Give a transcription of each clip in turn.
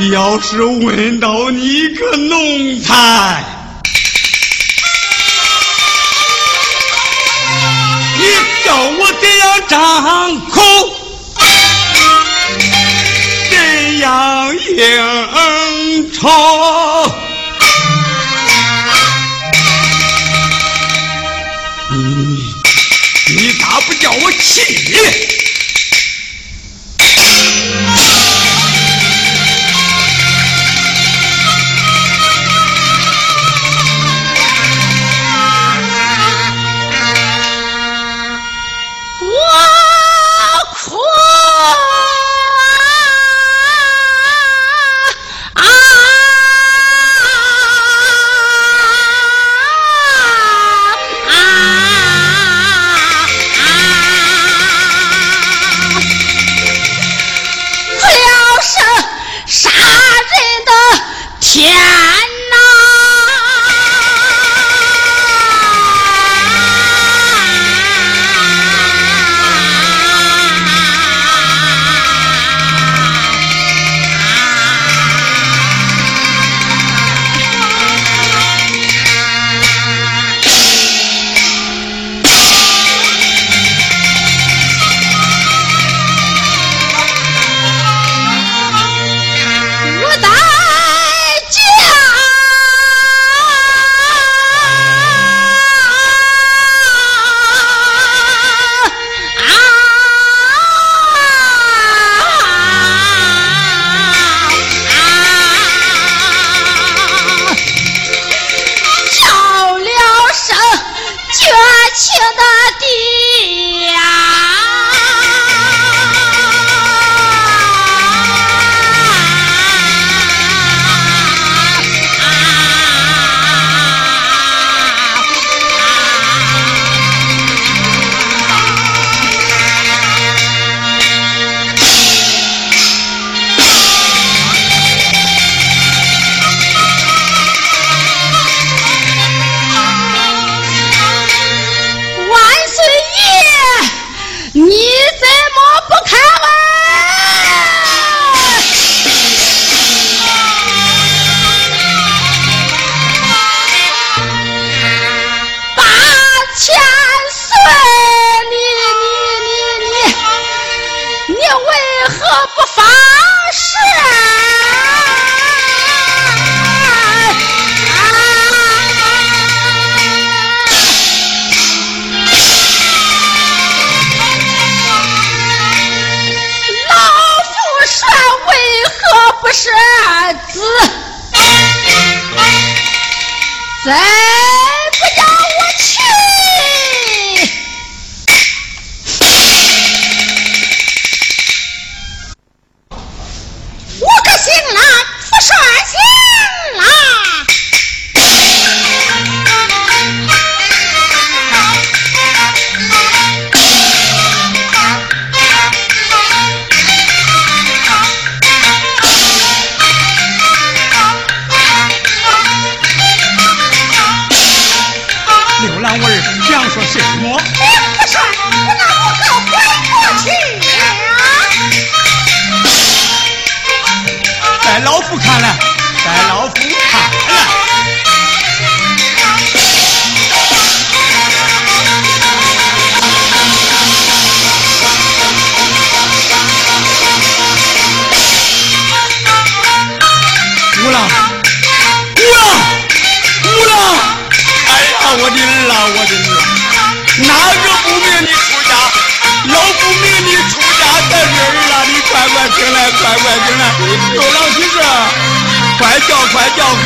要是问到你个奴才，你叫我怎样张口，怎样应酬？你你咋不叫我气？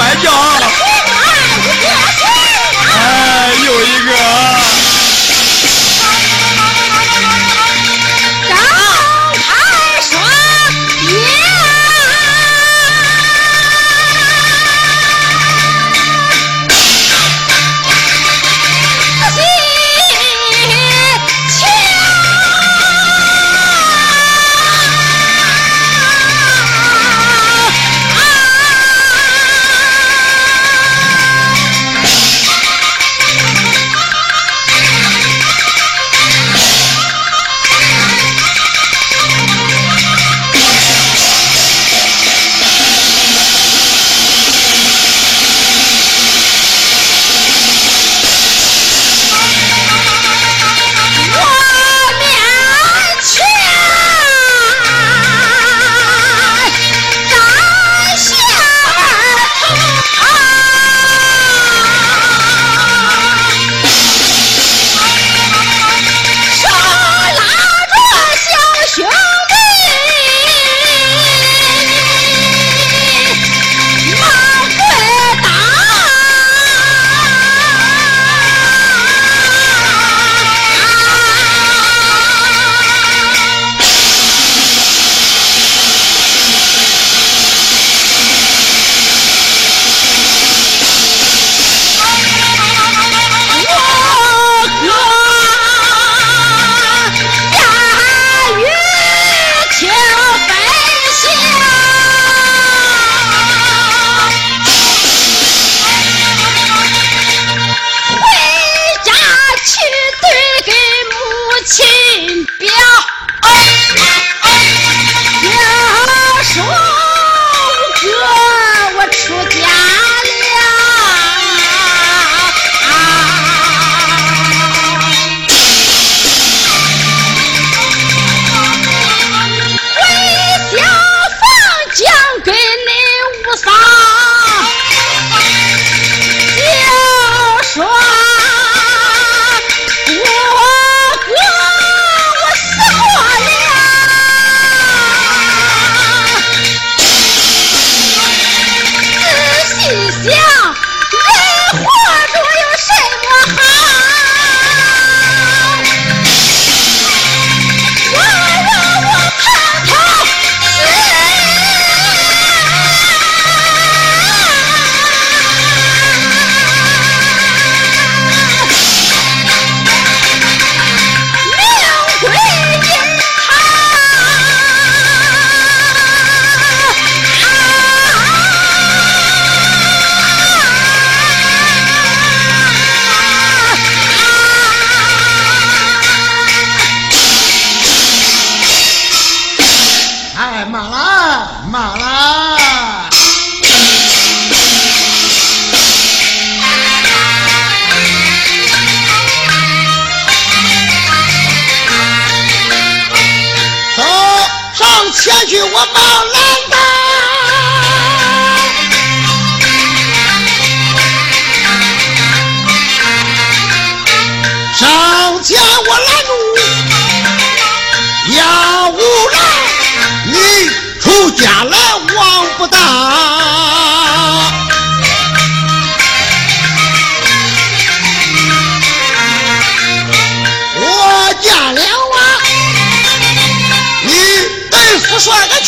白叫！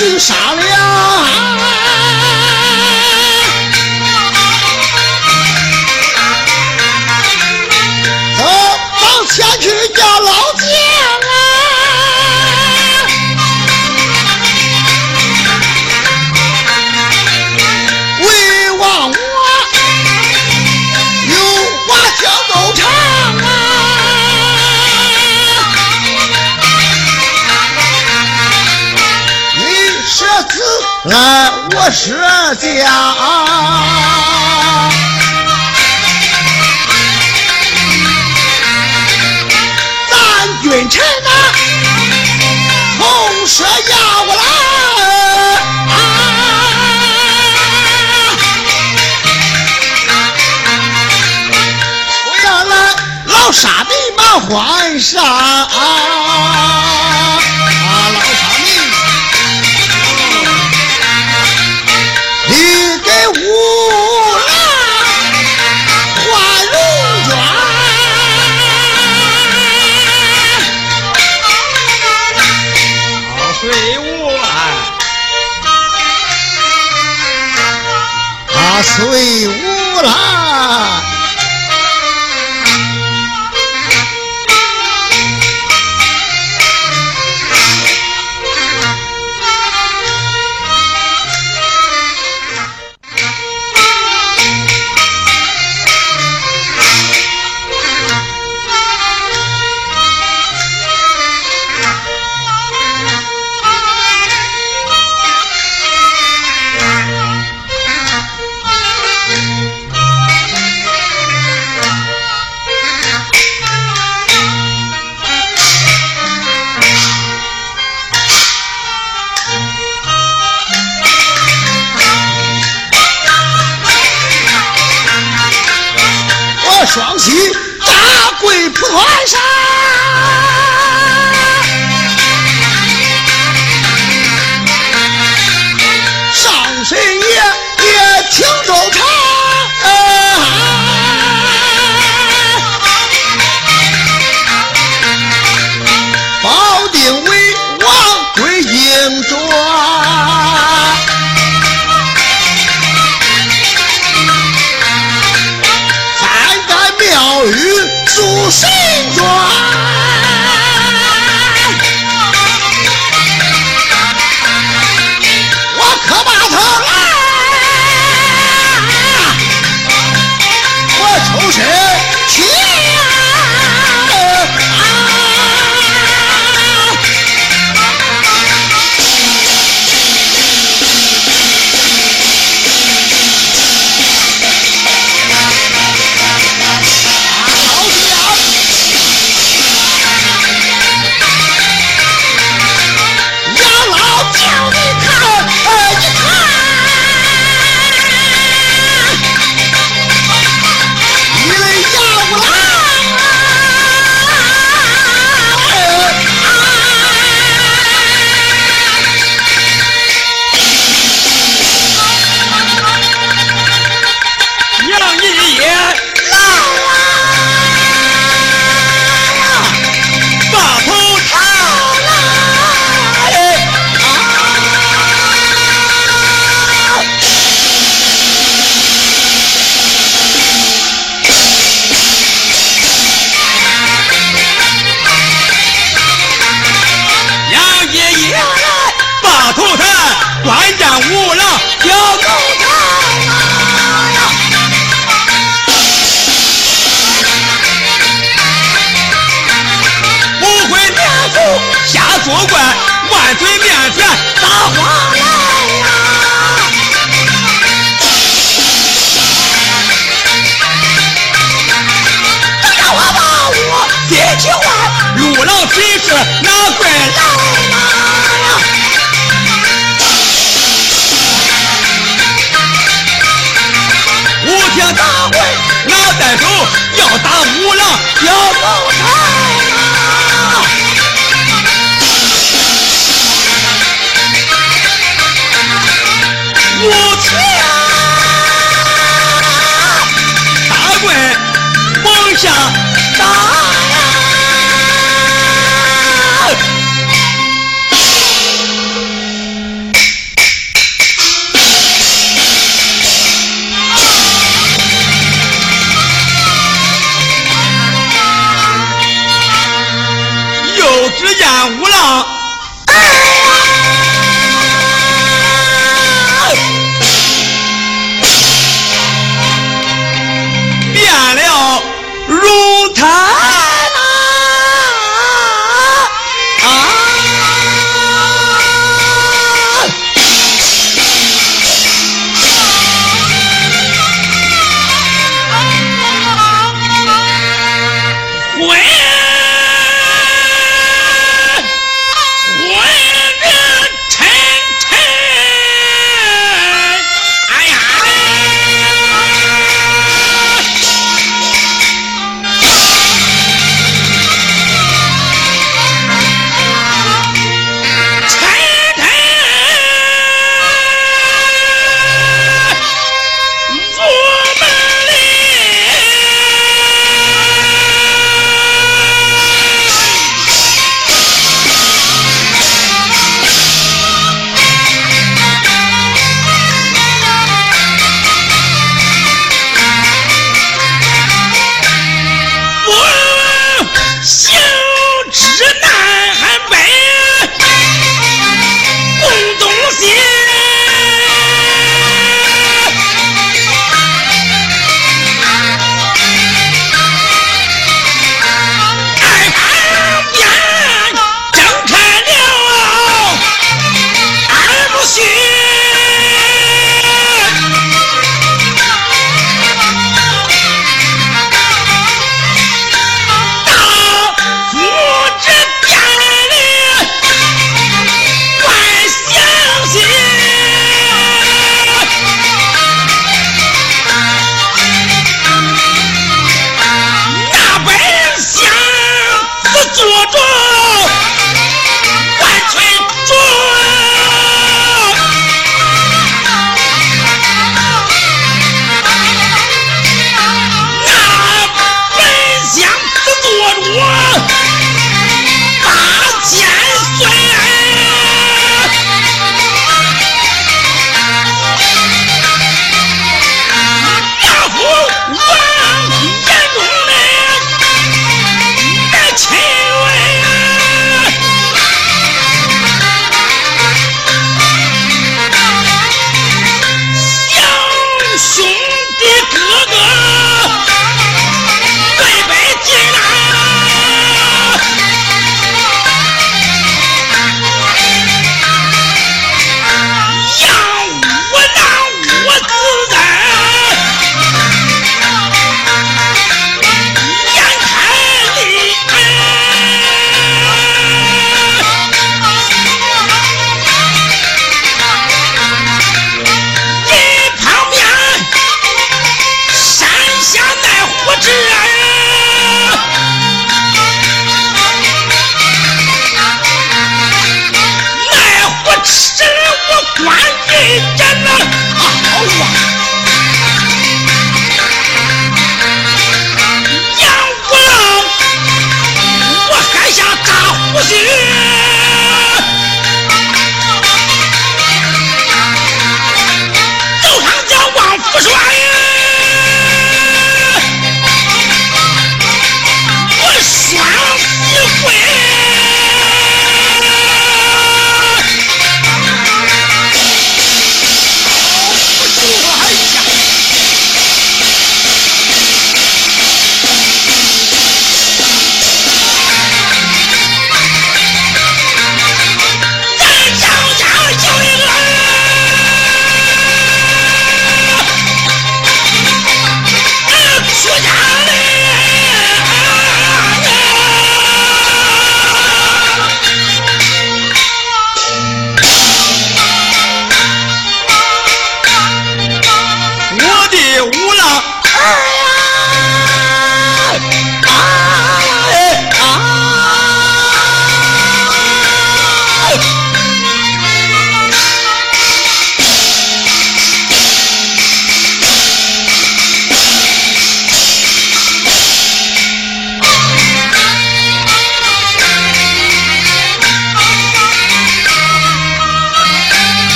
这是啥玩意儿来，我说箭。咱君臣呐，同射一。不要来，老傻的马环山。大诈鬼菩萨上神爷爷请众察祖孙传。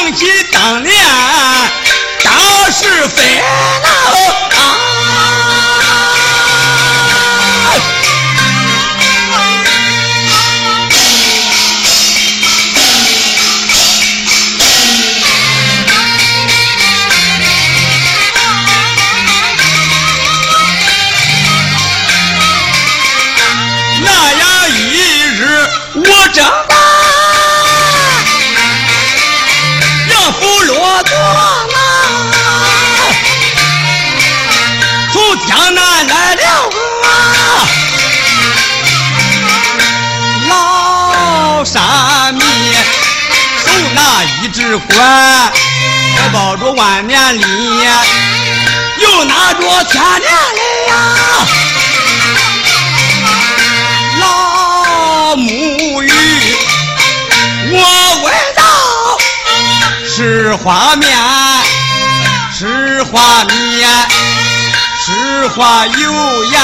想起当年，当时飞啦。只管我保住万年里，又拿着千年里呀，老母鱼，我问道是花面，是花面，是花有眼，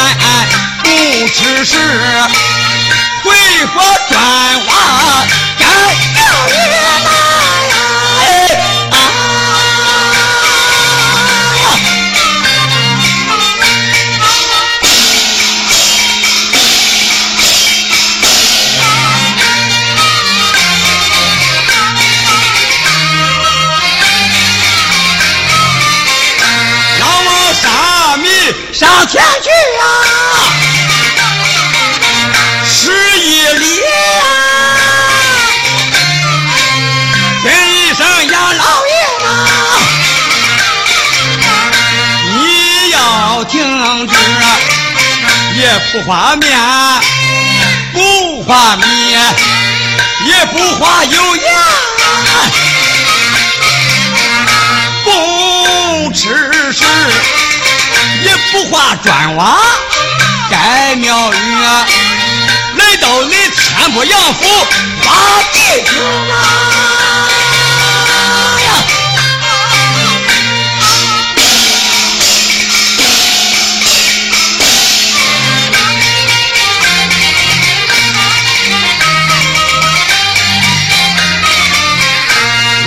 不吃是葵花砖花干了鱼。上前去啊，十一里啊，跟一声杨老爷啊，你要听旨，也不画面，不画面，也不画油盐，不吃食。不画砖瓦盖庙宇，来到你天波杨府挖地坑呀！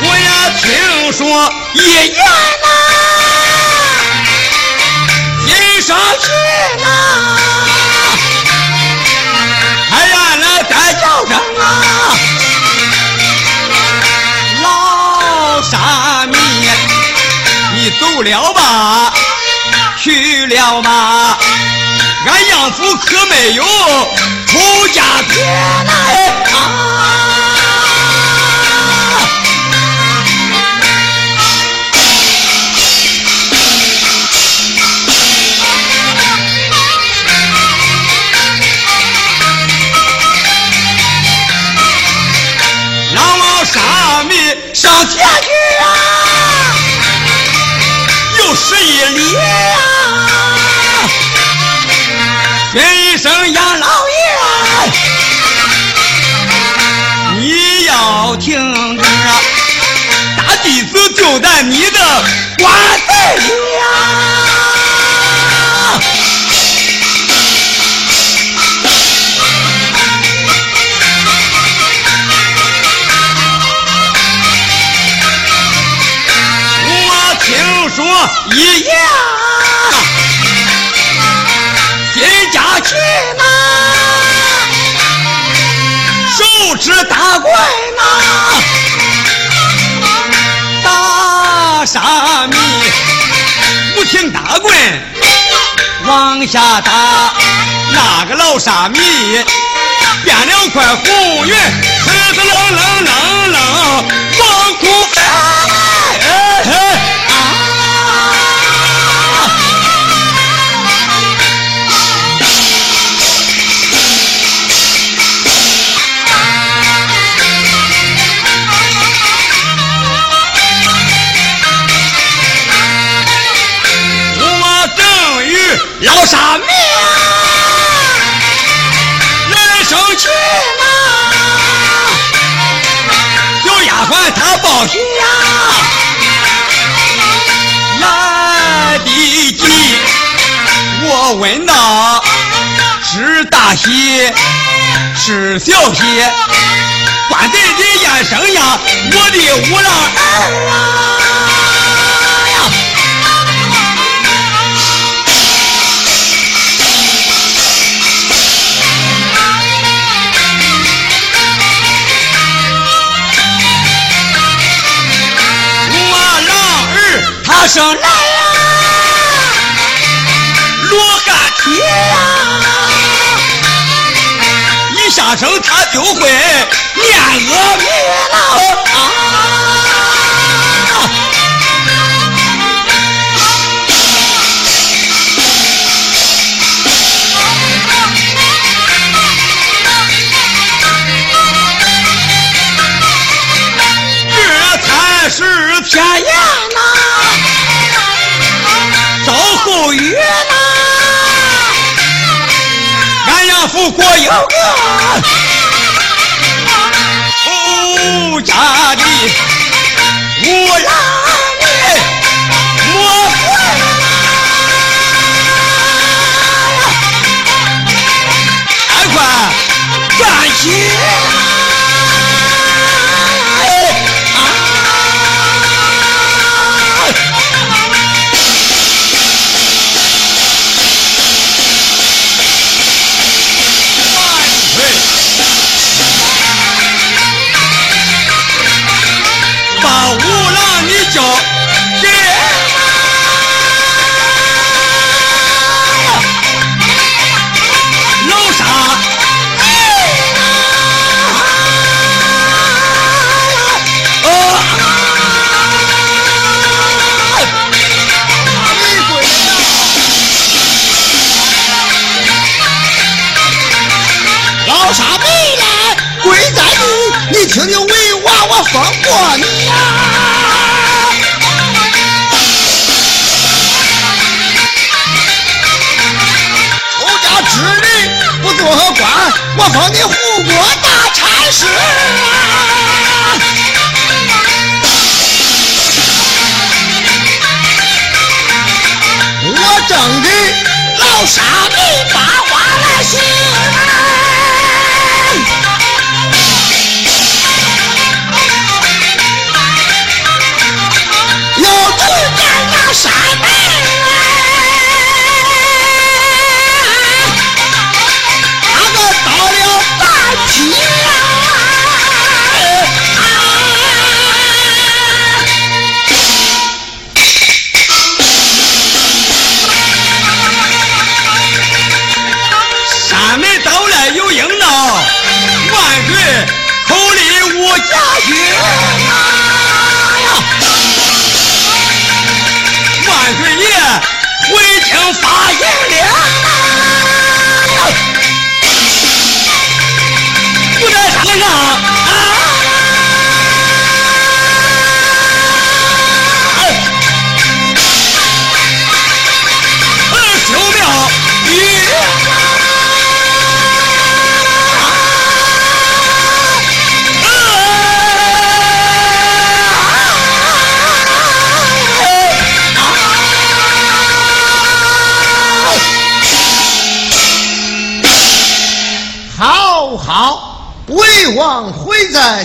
我也听说一言呐。上去呐！还原来再叫声啊！老沙弥，你走了吧，去了吧？俺杨府可没有出家撇来啊！上前去啊，又是一里啊，尊一声杨老爷，你要听着，大弟子就在你的棺材里呀。一样，金家去呐，手持大棍呐，打沙弥，不听大棍往下打，那个老沙弥变了块红云，呲呲楞楞楞楞往哭老沙弥，人生气呐！有丫鬟她报喜呀，来的急。我问道：是大喜是小喜？官贼的燕生呀，我的五郎儿啊上来呀，罗汉铁呀，一下生他就会念阿弥了。如果有个出家的无郎郎说，你护国大差事啊！我正的老傻逼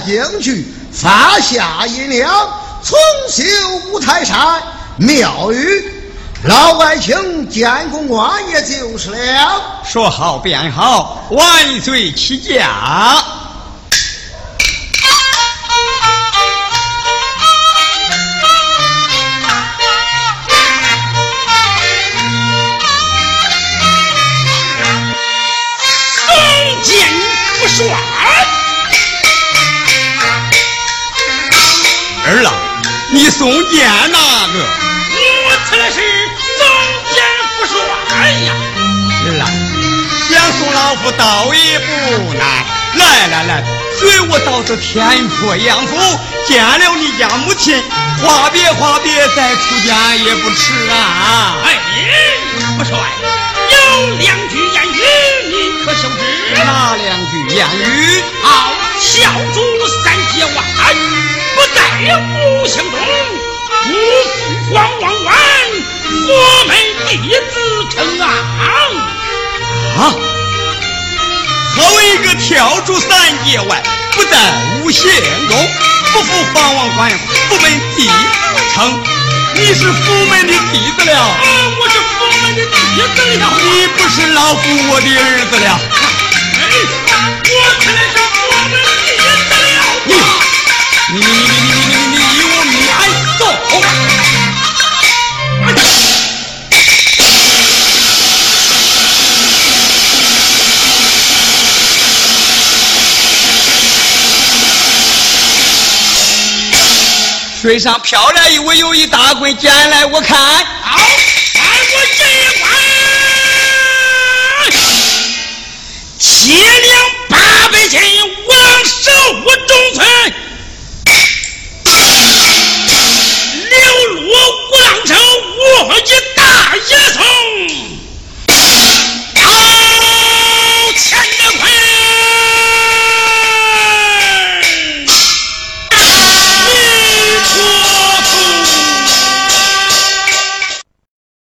京剧，发下银两，重修五台山庙宇，老百姓见公官也就是了。说好便好，万岁起驾。儿啊，你送见那个？我此来是封建不帅呀！儿啊，想送老夫倒也不难。来来来，随我到这天坡杨府，见了你家母亲，话别话别，再出家也不迟啊！哎，不帅，有两句言语你可晓知？哪两句言语？好，小主三也不姓东不负皇望关我们弟子承恩啊。好一个跳出三界外不在五行沟不负皇王官我门弟子称你是佛门的弟子了。我是佛门的弟子了。你不是老夫我的儿子了。水上漂来一位，有一大棍捡来我看。